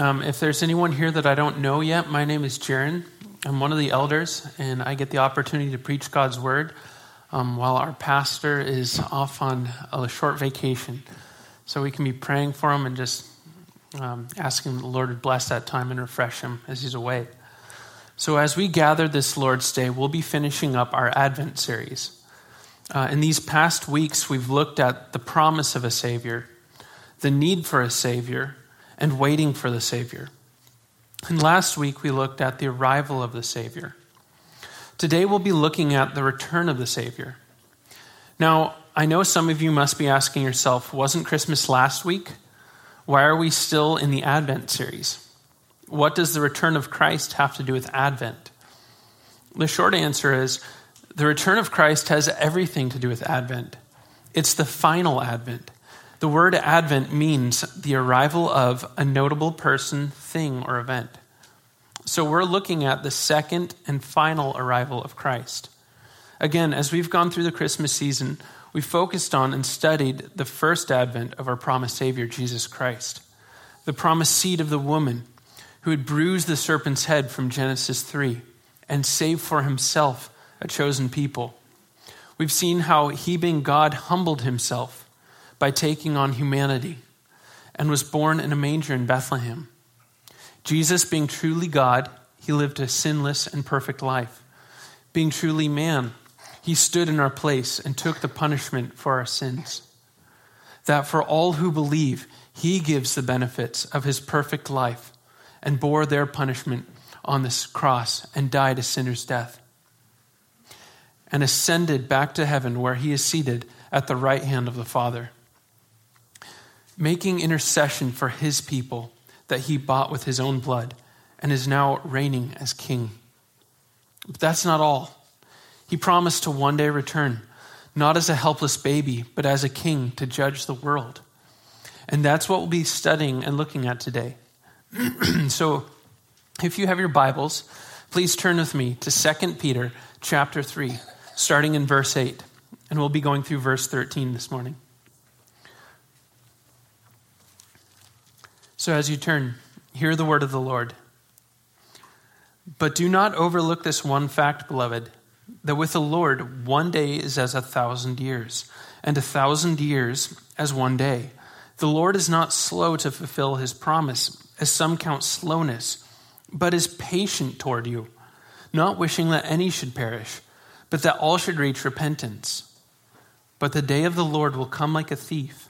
Um, if there's anyone here that I don't know yet, my name is Jaron. I'm one of the elders, and I get the opportunity to preach God's word um, while our pastor is off on a short vacation. So we can be praying for him and just um, asking the Lord to bless that time and refresh him as he's away. So, as we gather this Lord's Day, we'll be finishing up our Advent series. Uh, in these past weeks, we've looked at the promise of a Savior, the need for a Savior, and waiting for the Savior. And last week, we looked at the arrival of the Savior. Today, we'll be looking at the return of the Savior. Now, I know some of you must be asking yourself, wasn't Christmas last week? Why are we still in the Advent series? What does the return of Christ have to do with Advent? The short answer is the return of Christ has everything to do with Advent. It's the final Advent. The word Advent means the arrival of a notable person, thing, or event. So we're looking at the second and final arrival of Christ. Again, as we've gone through the Christmas season, we focused on and studied the first advent of our promised Savior, Jesus Christ, the promised seed of the woman who had bruised the serpent's head from Genesis 3 and saved for himself a chosen people. We've seen how he, being God, humbled himself by taking on humanity and was born in a manger in Bethlehem. Jesus, being truly God, he lived a sinless and perfect life. Being truly man, he stood in our place and took the punishment for our sins. That for all who believe, he gives the benefits of his perfect life and bore their punishment on this cross and died a sinner's death, and ascended back to heaven where he is seated at the right hand of the Father, making intercession for his people that he bought with his own blood and is now reigning as king. But that's not all. He promised to one day return, not as a helpless baby, but as a king to judge the world. And that's what we'll be studying and looking at today. so, if you have your Bibles, please turn with me to 2 Peter chapter 3, starting in verse 8. And we'll be going through verse 13 this morning. So, as you turn, hear the word of the Lord. But do not overlook this one fact, beloved, that with the Lord, one day is as a thousand years, and a thousand years as one day. The Lord is not slow to fulfill his promise as some count slowness, but is patient toward you, not wishing that any should perish, but that all should reach repentance. But the day of the Lord will come like a thief.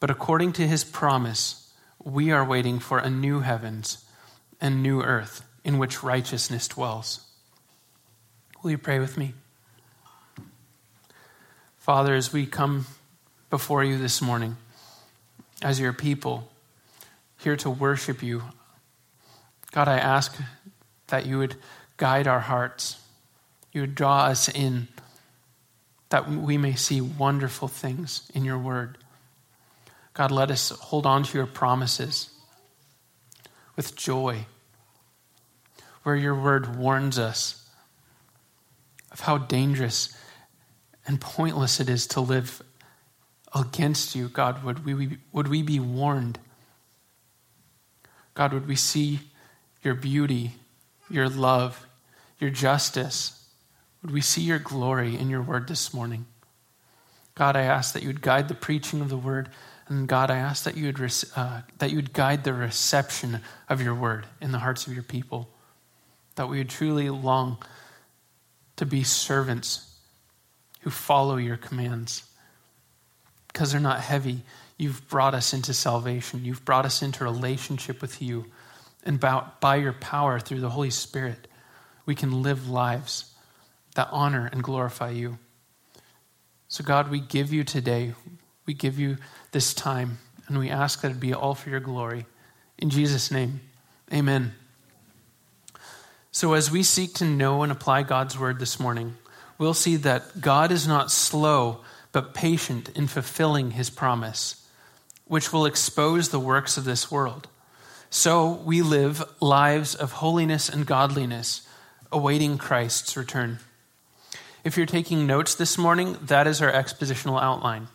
But according to his promise, we are waiting for a new heavens and new earth in which righteousness dwells. Will you pray with me? Father, as we come before you this morning, as your people, here to worship you. God, I ask that you would guide our hearts, you would draw us in, that we may see wonderful things in your word. God, let us hold on to your promises with joy, where your word warns us of how dangerous and pointless it is to live against you. God, would we, would we be warned? God, would we see your beauty, your love, your justice? Would we see your glory in your word this morning? God, I ask that you would guide the preaching of the word. And God, I ask that you would, uh, that you would guide the reception of your word in the hearts of your people. That we would truly long to be servants who follow your commands because they're not heavy You've brought us into salvation. You've brought us into relationship with you. And by, by your power through the Holy Spirit, we can live lives that honor and glorify you. So, God, we give you today, we give you this time, and we ask that it be all for your glory. In Jesus' name, amen. So, as we seek to know and apply God's word this morning, we'll see that God is not slow, but patient in fulfilling his promise, which will expose the works of this world. So, we live lives of holiness and godliness, awaiting Christ's return. If you're taking notes this morning, that is our expositional outline.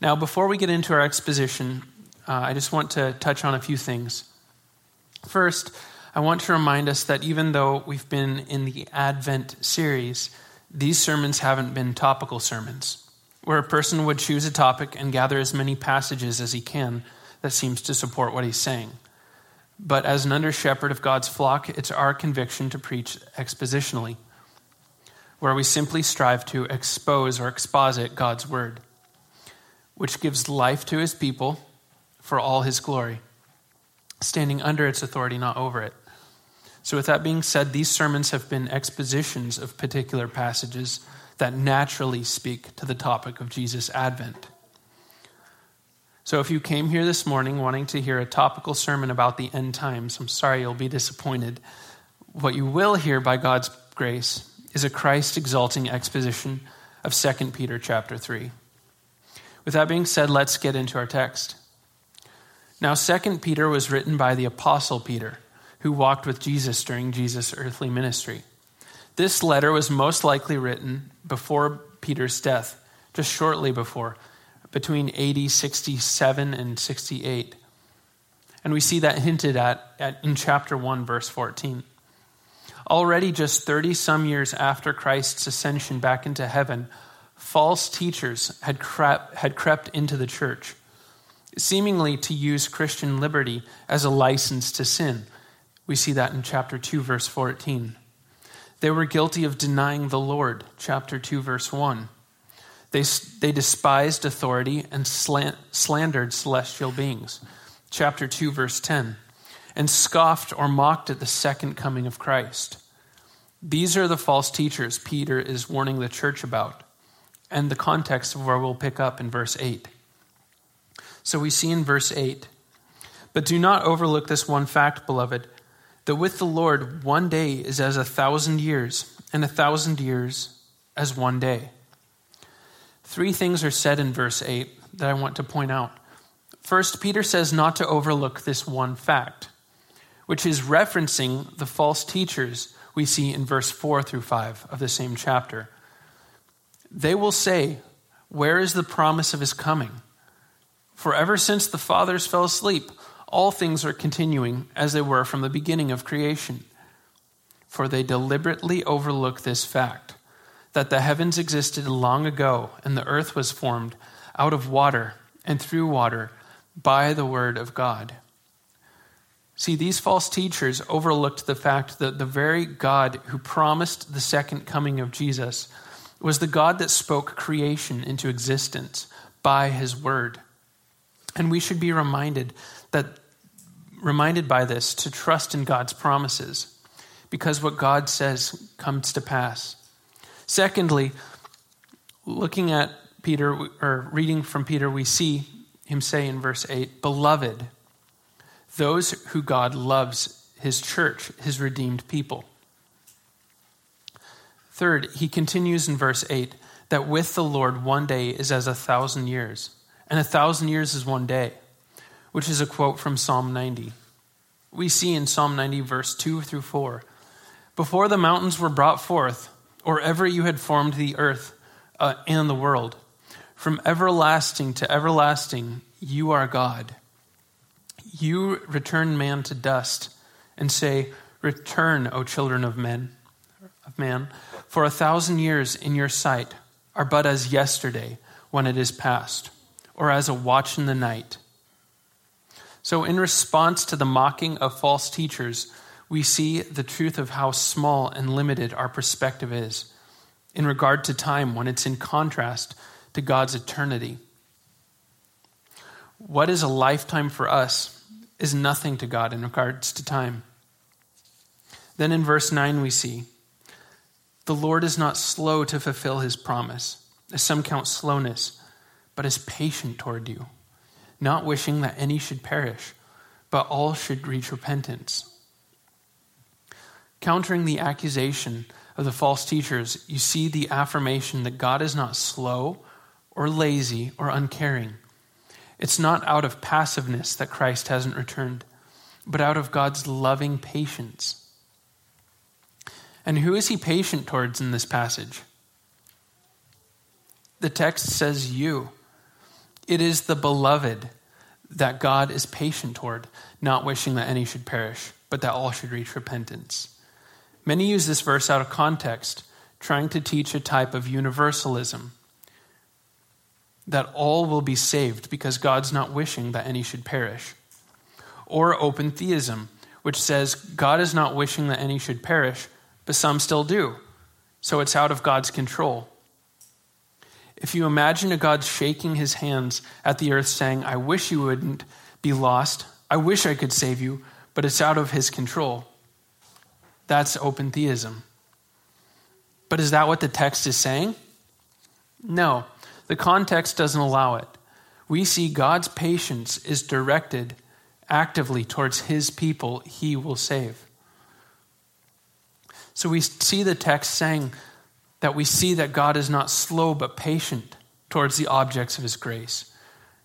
Now, before we get into our exposition, uh, I just want to touch on a few things. First, I want to remind us that even though we've been in the Advent series, these sermons haven't been topical sermons, where a person would choose a topic and gather as many passages as he can that seems to support what he's saying. But as an under shepherd of God's flock, it's our conviction to preach expositionally where we simply strive to expose or exposit God's word, which gives life to his people for all his glory, standing under its authority, not over it. So, with that being said, these sermons have been expositions of particular passages that naturally speak to the topic of Jesus' advent. So, if you came here this morning wanting to hear a topical sermon about the end times, I'm sorry you'll be disappointed. What you will hear by God's grace is a Christ exalting exposition of 2 Peter chapter 3. With that being said, let's get into our text. Now, 2 Peter was written by the Apostle Peter, who walked with Jesus during Jesus' earthly ministry. This letter was most likely written before Peter's death, just shortly before, between AD 67 and 68. And we see that hinted at, at in chapter 1, verse 14. Already, just 30 some years after Christ's ascension back into heaven, false teachers had crept, had crept into the church, seemingly to use Christian liberty as a license to sin. We see that in chapter 2, verse 14. They were guilty of denying the Lord, chapter 2, verse 1. They, they despised authority and slandered celestial beings, chapter 2, verse 10 and scoffed or mocked at the second coming of Christ. These are the false teachers Peter is warning the church about, and the context of where we'll pick up in verse 8. So we see in verse 8 But do not overlook this one fact, beloved, that with the Lord one day is as a thousand years, and a thousand years as one day. Three things are said in verse 8 that I want to point out. First, Peter says not to overlook this one fact which is referencing the false teachers we see in verse 4 through 5 of the same chapter. They will say, Where is the promise of his coming? For ever since the fathers fell asleep, all things are continuing as they were from the beginning of creation. For they deliberately overlook this fact that the heavens existed long ago and the earth was formed out of water and through water by the word of God See, these false teachers overlooked the fact that the very God who promised the second coming of Jesus was the God that spoke creation into existence by his word. And we should be reminded that reminded by this to trust in God's promises because what God says comes to pass. Secondly, looking at Peter or reading from Peter, we see him say in verse 8, Beloved, those who God loves, his church, his redeemed people. Third, he continues in verse 8 that with the Lord one day is as a thousand years, and a thousand years is one day, which is a quote from Psalm 90. We see in Psalm 90, verse 2 through 4 Before the mountains were brought forth, or ever you had formed the earth uh, and the world, from everlasting to everlasting, you are God. You return man to dust and say, Return, O children of men, of man, for a thousand years in your sight are but as yesterday when it is past, or as a watch in the night. So, in response to the mocking of false teachers, we see the truth of how small and limited our perspective is in regard to time when it's in contrast to God's eternity. What is a lifetime for us is nothing to God in regards to time. Then in verse 9, we see the Lord is not slow to fulfill his promise, as some count slowness, but is patient toward you, not wishing that any should perish, but all should reach repentance. Countering the accusation of the false teachers, you see the affirmation that God is not slow or lazy or uncaring. It's not out of passiveness that Christ hasn't returned, but out of God's loving patience. And who is he patient towards in this passage? The text says you. It is the beloved that God is patient toward, not wishing that any should perish, but that all should reach repentance. Many use this verse out of context, trying to teach a type of universalism that all will be saved because God's not wishing that any should perish. Or open theism, which says God is not wishing that any should perish, but some still do. So it's out of God's control. If you imagine a God shaking his hands at the earth saying, I wish you wouldn't be lost, I wish I could save you, but it's out of his control. That's open theism. But is that what the text is saying? No, the context doesn't allow it. We see God's patience is directed actively towards his people he will save. So we see the text saying that we see that God is not slow but patient towards the objects of his grace.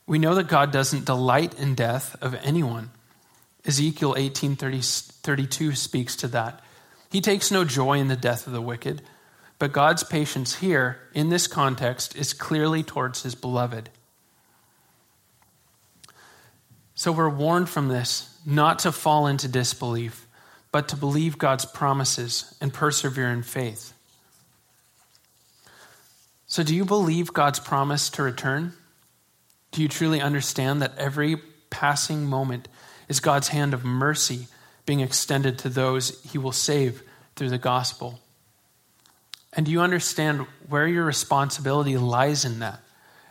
We know that God doesn't delight in death of anyone. Ezekiel 18:32 speaks to that. He takes no joy in the death of the wicked, but God's patience here, in this context, is clearly towards his beloved. So we're warned from this not to fall into disbelief, but to believe God's promises and persevere in faith. So, do you believe God's promise to return? Do you truly understand that every passing moment is God's hand of mercy being extended to those he will save through the gospel. And do you understand where your responsibility lies in that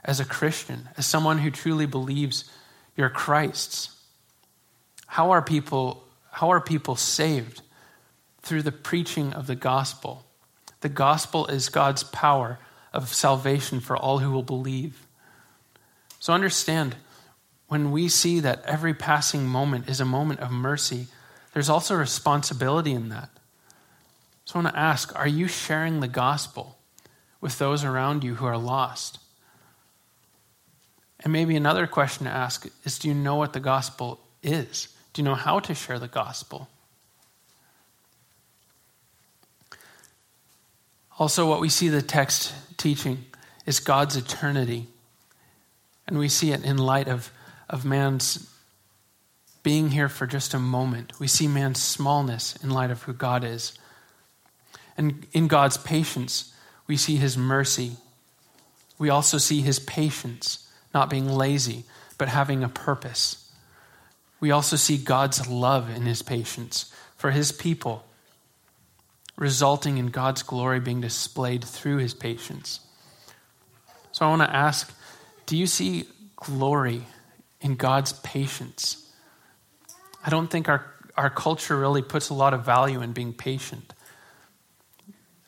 as a Christian, as someone who truly believes you're Christ's? How are people, how are people saved? Through the preaching of the gospel. The gospel is God's power of salvation for all who will believe. So understand, when we see that every passing moment is a moment of mercy, there's also responsibility in that. So I want to ask are you sharing the gospel with those around you who are lost? And maybe another question to ask is do you know what the gospel is? Do you know how to share the gospel? Also, what we see the text teaching is God's eternity. And we see it in light of, of man's being here for just a moment. We see man's smallness in light of who God is. And in God's patience, we see his mercy. We also see his patience, not being lazy, but having a purpose. We also see God's love in his patience for his people, resulting in God's glory being displayed through his patience. So I want to ask do you see glory in God's patience? I don't think our, our culture really puts a lot of value in being patient.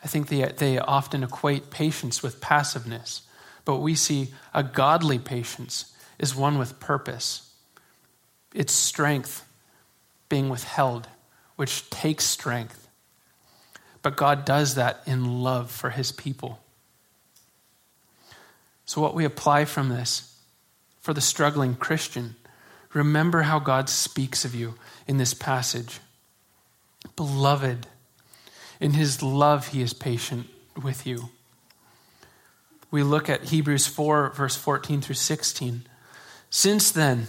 I think they, they often equate patience with passiveness, but we see a godly patience is one with purpose. It's strength being withheld, which takes strength. But God does that in love for his people. So, what we apply from this for the struggling Christian Remember how God speaks of you in this passage. Beloved, in his love, he is patient with you. We look at Hebrews 4, verse 14 through 16. Since then,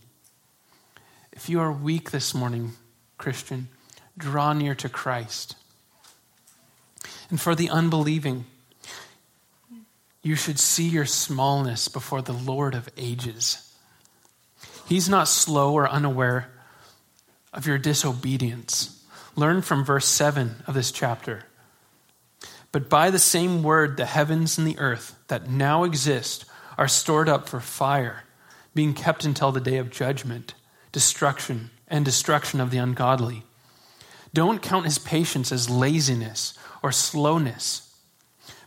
If you are weak this morning, Christian, draw near to Christ. And for the unbelieving, you should see your smallness before the Lord of ages. He's not slow or unaware of your disobedience. Learn from verse 7 of this chapter. But by the same word, the heavens and the earth that now exist are stored up for fire, being kept until the day of judgment, destruction, and destruction of the ungodly. Don't count his patience as laziness or slowness,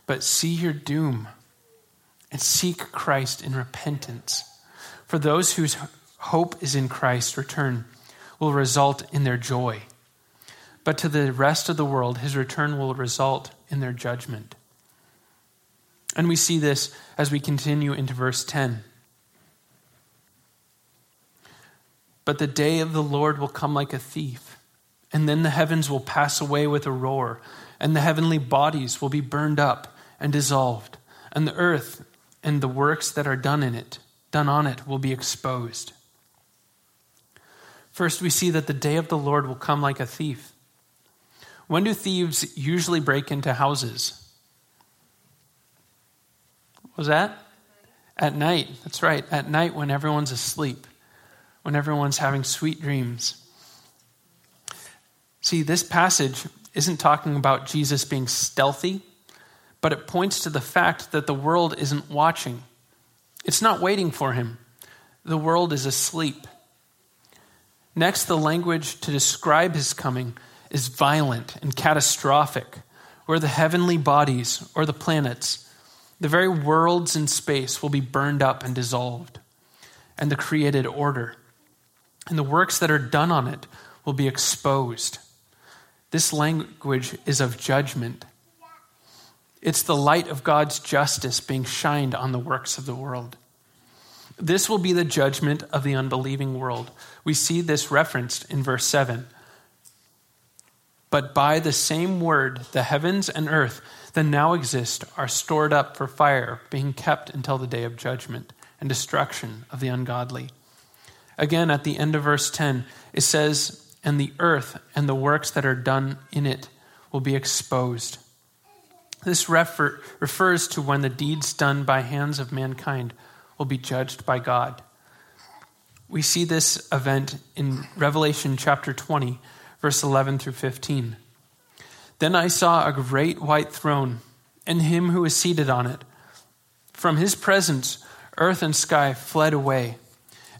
but see your doom and seek Christ in repentance. For those whose hope is in Christ's return will result in their joy. But to the rest of the world, his return will result in their judgment. And we see this as we continue into verse 10. But the day of the Lord will come like a thief, and then the heavens will pass away with a roar, and the heavenly bodies will be burned up and dissolved, and the earth and the works that are done in it, done on it, will be exposed. First, we see that the day of the Lord will come like a thief. When do thieves usually break into houses? What was that? At night. That's right. At night when everyone's asleep, when everyone's having sweet dreams. See, this passage isn't talking about Jesus being stealthy, but it points to the fact that the world isn't watching. It's not waiting for him. The world is asleep. Next, the language to describe his coming is violent and catastrophic, where the heavenly bodies or the planets, the very worlds in space, will be burned up and dissolved, and the created order and the works that are done on it will be exposed. This language is of judgment. It's the light of God's justice being shined on the works of the world. This will be the judgment of the unbelieving world. We see this referenced in verse 7. But by the same word, the heavens and earth that now exist are stored up for fire, being kept until the day of judgment and destruction of the ungodly. Again, at the end of verse 10, it says, And the earth and the works that are done in it will be exposed. This refer- refers to when the deeds done by hands of mankind will be judged by God. We see this event in Revelation chapter 20, verse 11 through 15. Then I saw a great white throne, and him who was seated on it. From his presence, earth and sky fled away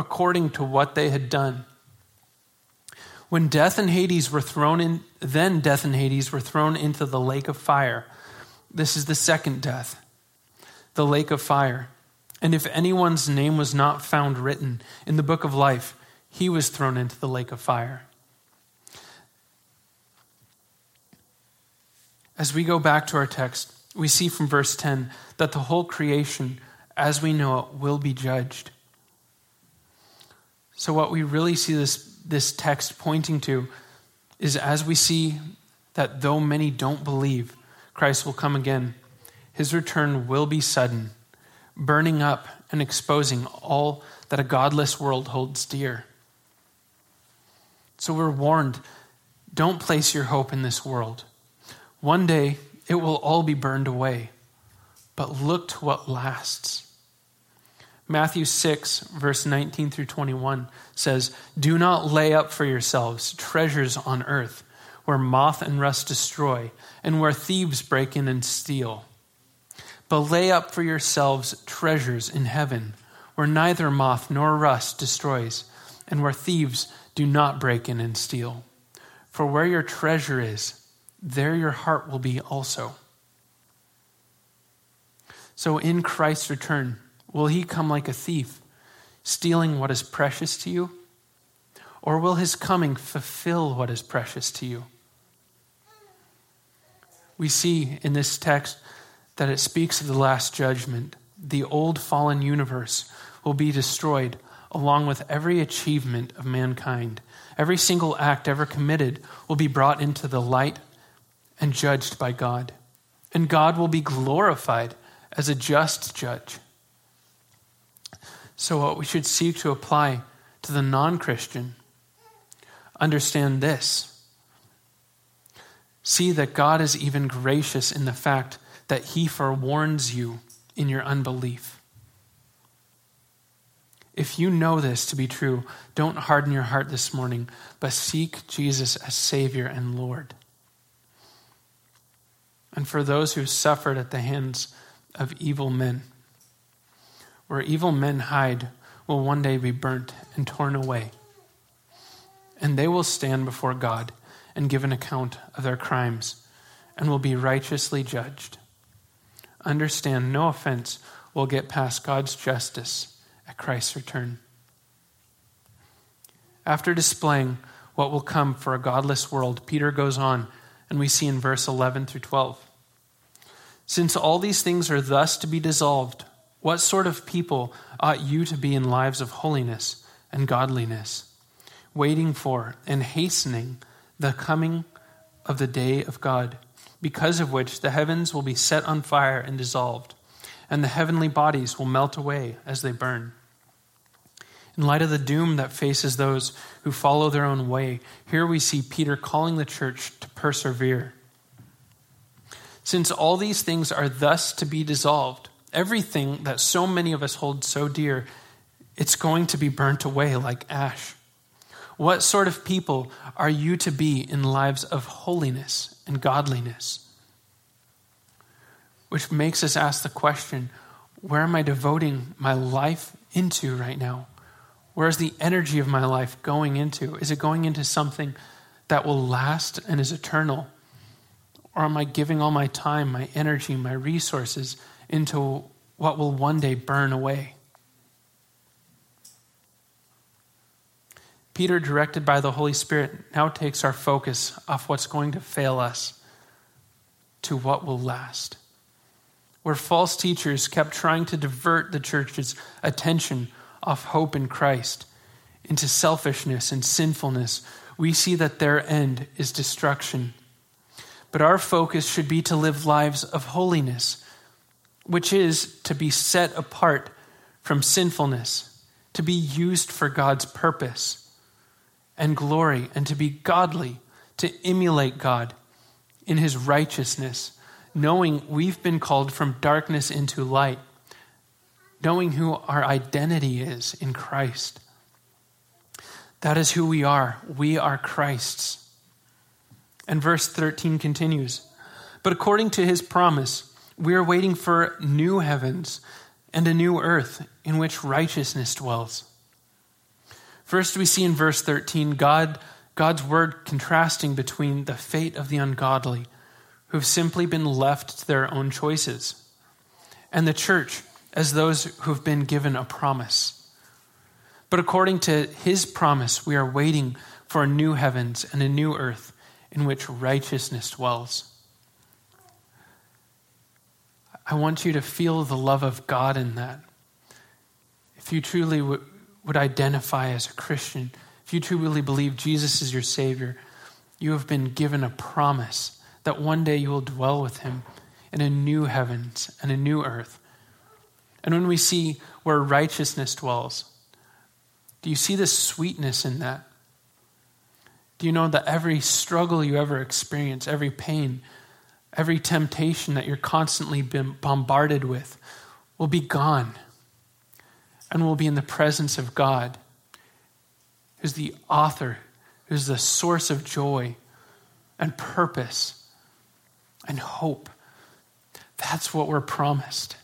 according to what they had done. When death and Hades were thrown in, then death and Hades were thrown into the lake of fire. This is the second death, the lake of fire. And if anyone's name was not found written in the book of life, he was thrown into the lake of fire. As we go back to our text, we see from verse 10 that the whole creation, as we know it, will be judged. So, what we really see this, this text pointing to is as we see that though many don't believe Christ will come again, his return will be sudden, burning up and exposing all that a godless world holds dear. So, we're warned don't place your hope in this world. One day it will all be burned away, but look to what lasts. Matthew 6, verse 19 through 21 says, Do not lay up for yourselves treasures on earth, where moth and rust destroy, and where thieves break in and steal. But lay up for yourselves treasures in heaven, where neither moth nor rust destroys, and where thieves do not break in and steal. For where your treasure is, there your heart will be also. So in Christ's return, Will he come like a thief, stealing what is precious to you? Or will his coming fulfill what is precious to you? We see in this text that it speaks of the last judgment. The old fallen universe will be destroyed along with every achievement of mankind, Every single act ever committed will be brought into the light and judged by God. And God will be glorified as a just judge. So, what we should seek to apply to the non Christian, understand this. See that God is even gracious in the fact that He forewarns you in your unbelief. If you know this to be true, don't harden your heart this morning, but seek Jesus as Savior and Lord. And for those who suffered at the hands of evil men, where evil men hide will one day be burnt and torn away. And they will stand before God and give an account of their crimes and will be righteously judged. Understand, no offense will get past God's justice at Christ's return. After displaying what will come for a godless world, Peter goes on, and we see in verse 11 through 12. Since all these things are thus to be dissolved, what sort of people ought you to be in lives of holiness and godliness, waiting for and hastening the coming of the day of God, because of which the heavens will be set on fire and dissolved, and the heavenly bodies will melt away as they burn? In light of the doom that faces those who follow their own way, here we see Peter calling the church to persevere. Since all these things are thus to be dissolved, everything that so many of us hold so dear, it's going to be burnt away like ash. What sort of people are you to be in lives of holiness and godliness? Which makes us ask the question where am I devoting my life into right now? Where's the energy of my life going into? Is it going into something that will last and is eternal? Or am I giving all my time, my energy, my resources into what will one day burn away? Peter, directed by the Holy Spirit, now takes our focus off what's going to fail us to what will last. Where false teachers kept trying to divert the church's attention off hope in Christ into selfishness and sinfulness, we see that their end is destruction. But our focus should be to live lives of holiness, which is to be set apart from sinfulness, to be used for God's purpose and glory, and to be godly, to emulate God in his righteousness, knowing we've been called from darkness into light knowing who our identity is in Christ. That is who we are. We are Christ's. And verse 13 continues But according to his promise, we are waiting for new heavens and a new earth in which righteousness dwells. First, we see in verse 13 God, God's word contrasting between the fate of the ungodly who have simply been left to their own choices and the church as those who've been given a promise. But according to his promise, we are waiting for a new heavens and a new earth in which righteousness dwells. I want you to feel the love of God in that. If you truly w- would identify as a Christian, if you truly believe Jesus is your Savior, you have been given a promise that one day you will dwell with Him in a new heavens and a new earth and when we see where righteousness dwells, do you see the sweetness in that? Do you know that every struggle you ever experience, every pain, every temptation that you're constantly bombarded with will be gone and will be in the presence of God, who's the author, who's the source of joy and purpose and hope? That's what we're promised.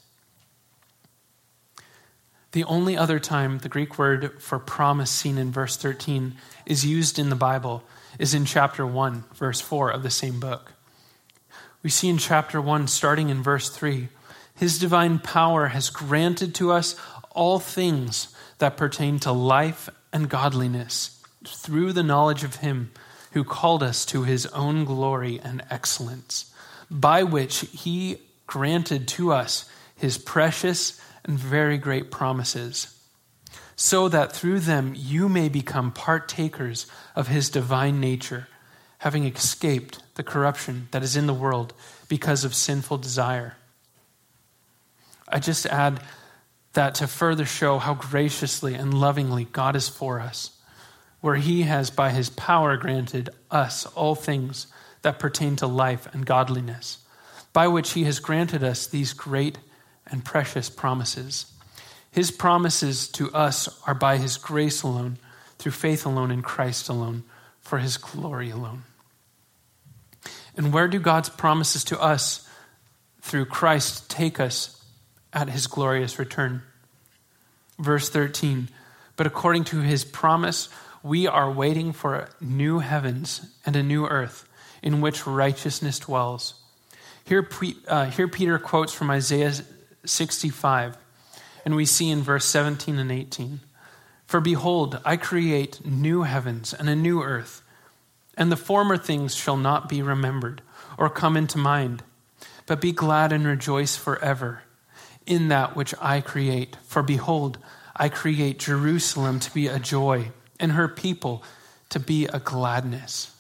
The only other time the Greek word for promise seen in verse 13 is used in the Bible is in chapter 1, verse 4 of the same book. We see in chapter 1, starting in verse 3, His divine power has granted to us all things that pertain to life and godliness through the knowledge of Him who called us to His own glory and excellence, by which He granted to us His precious and very great promises, so that through them you may become partakers of his divine nature, having escaped the corruption that is in the world because of sinful desire. I just add that to further show how graciously and lovingly God is for us, where he has by his power granted us all things that pertain to life and godliness, by which he has granted us these great and precious promises his promises to us are by His grace alone, through faith alone in Christ alone, for His glory alone. And where do God's promises to us through Christ take us at His glorious return? Verse 13 But according to His promise, we are waiting for new heavens and a new earth in which righteousness dwells. Here, uh, here Peter quotes from Isaiah 65 and we see in verse 17 and 18 For behold, I create new heavens and a new earth, and the former things shall not be remembered or come into mind. But be glad and rejoice forever in that which I create. For behold, I create Jerusalem to be a joy, and her people to be a gladness.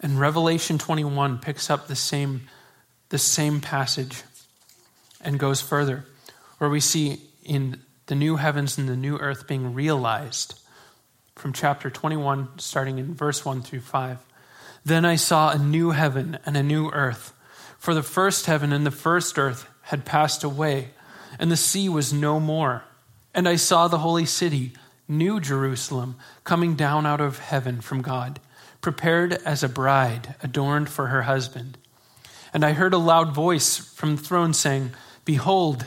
And Revelation 21 picks up the same, the same passage and goes further where we see in the new heavens and the new earth being realized from chapter 21, starting in verse 1 through 5. Then I saw a new heaven and a new earth, for the first heaven and the first earth had passed away, and the sea was no more. And I saw the holy city, New Jerusalem, coming down out of heaven from God, prepared as a bride adorned for her husband. And I heard a loud voice from the throne saying, Behold,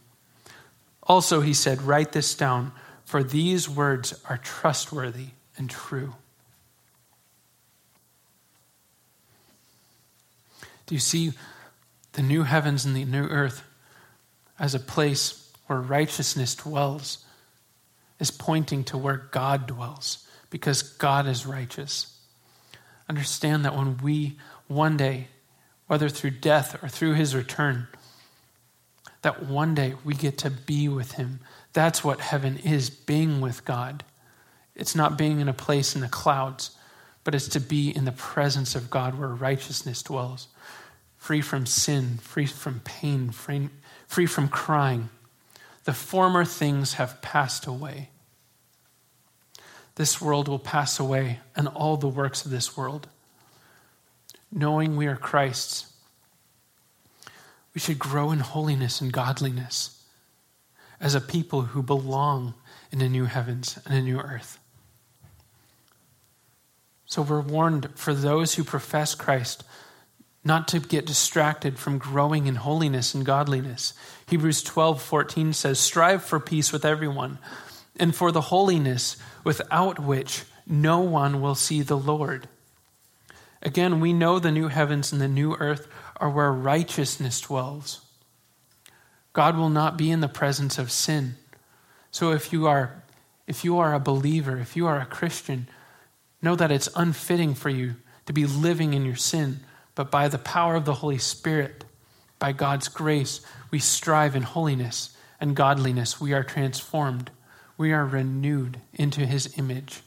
Also, he said, Write this down, for these words are trustworthy and true. Do you see the new heavens and the new earth as a place where righteousness dwells? Is pointing to where God dwells because God is righteous. Understand that when we one day, whether through death or through his return, that one day we get to be with Him. That's what heaven is being with God. It's not being in a place in the clouds, but it's to be in the presence of God where righteousness dwells, free from sin, free from pain, free, free from crying. The former things have passed away. This world will pass away, and all the works of this world. Knowing we are Christ's, we should grow in holiness and godliness as a people who belong in a new heavens and a new earth. So we're warned for those who profess Christ not to get distracted from growing in holiness and godliness. Hebrews 12:14 says, "Strive for peace with everyone and for the holiness without which no one will see the Lord." Again, we know the new heavens and the new earth are where righteousness dwells. God will not be in the presence of sin. So if you are if you are a believer, if you are a Christian, know that it's unfitting for you to be living in your sin, but by the power of the Holy Spirit, by God's grace, we strive in holiness and godliness. We are transformed. We are renewed into his image.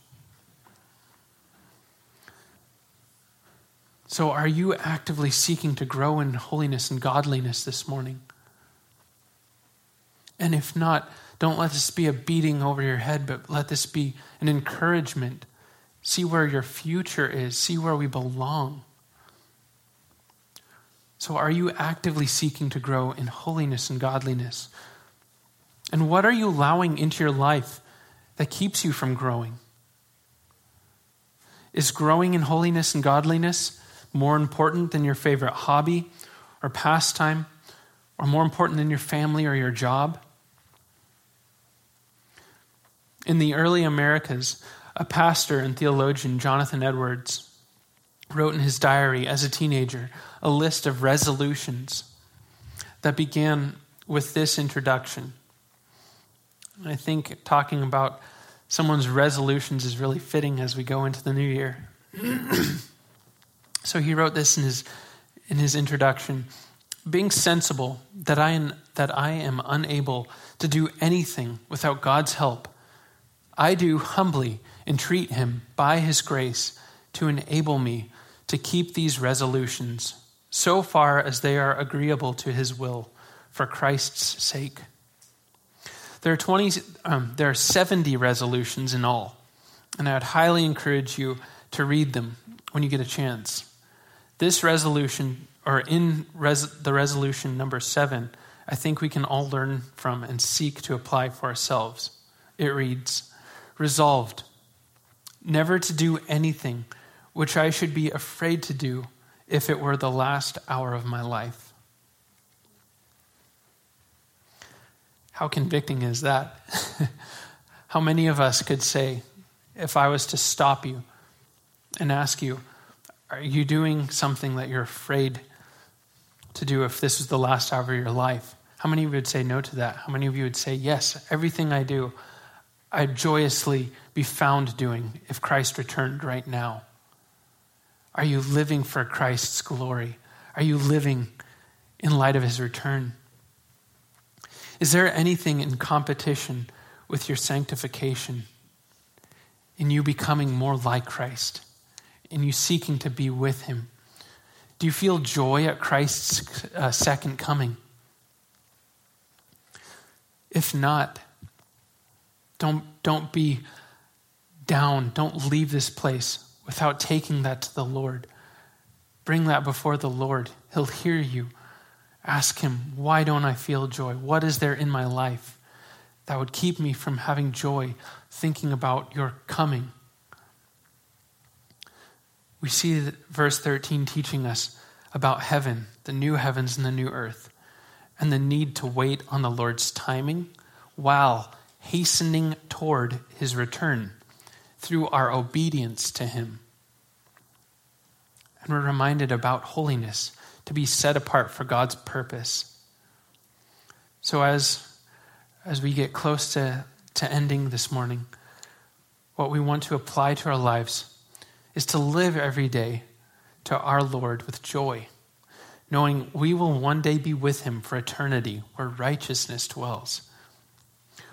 So, are you actively seeking to grow in holiness and godliness this morning? And if not, don't let this be a beating over your head, but let this be an encouragement. See where your future is, see where we belong. So, are you actively seeking to grow in holiness and godliness? And what are you allowing into your life that keeps you from growing? Is growing in holiness and godliness more important than your favorite hobby or pastime, or more important than your family or your job? In the early Americas, a pastor and theologian, Jonathan Edwards, wrote in his diary as a teenager a list of resolutions that began with this introduction. I think talking about someone's resolutions is really fitting as we go into the new year. so he wrote this in his in his introduction, being sensible that I am, that I am unable to do anything without God's help, I do humbly entreat him by his grace to enable me to keep these resolutions so far as they are agreeable to his will for Christ's sake. There are 20 um, there are 70 resolutions in all, and I would highly encourage you to read them when you get a chance. This resolution or in res- the resolution number 7, I think we can all learn from and seek to apply for ourselves. It reads, resolved never to do anything which I should be afraid to do if it were the last hour of my life. How convicting is that? How many of us could say, if I was to stop you and ask you, are you doing something that you're afraid to do if this was the last hour of your life? How many of you would say no to that? How many of you would say, yes, everything I do, I'd joyously be found doing if Christ returned right now? Are you living for Christ's glory? Are you living in light of his return? Is there anything in competition with your sanctification, in you becoming more like Christ, in you seeking to be with him? Do you feel joy at Christ's uh, second coming? If not, don't, don't be down. Don't leave this place without taking that to the Lord. Bring that before the Lord. He'll hear you. Ask Him, Why don't I feel joy? What is there in my life that would keep me from having joy thinking about your coming? We see verse 13 teaching us about heaven, the new heavens and the new earth, and the need to wait on the Lord's timing while hastening toward his return through our obedience to Him. And we're reminded about holiness to be set apart for God's purpose. So, as, as we get close to, to ending this morning, what we want to apply to our lives is to live every day to our Lord with joy, knowing we will one day be with Him for eternity where righteousness dwells.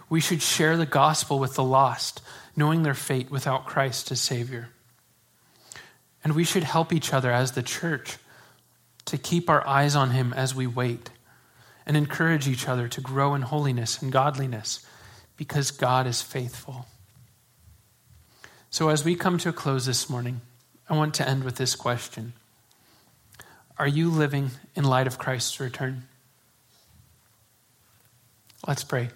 We should share the gospel with the lost, knowing their fate without Christ as Savior. And we should help each other as the church to keep our eyes on Him as we wait and encourage each other to grow in holiness and godliness because God is faithful. So, as we come to a close this morning, I want to end with this question Are you living in light of Christ's return? Let's pray.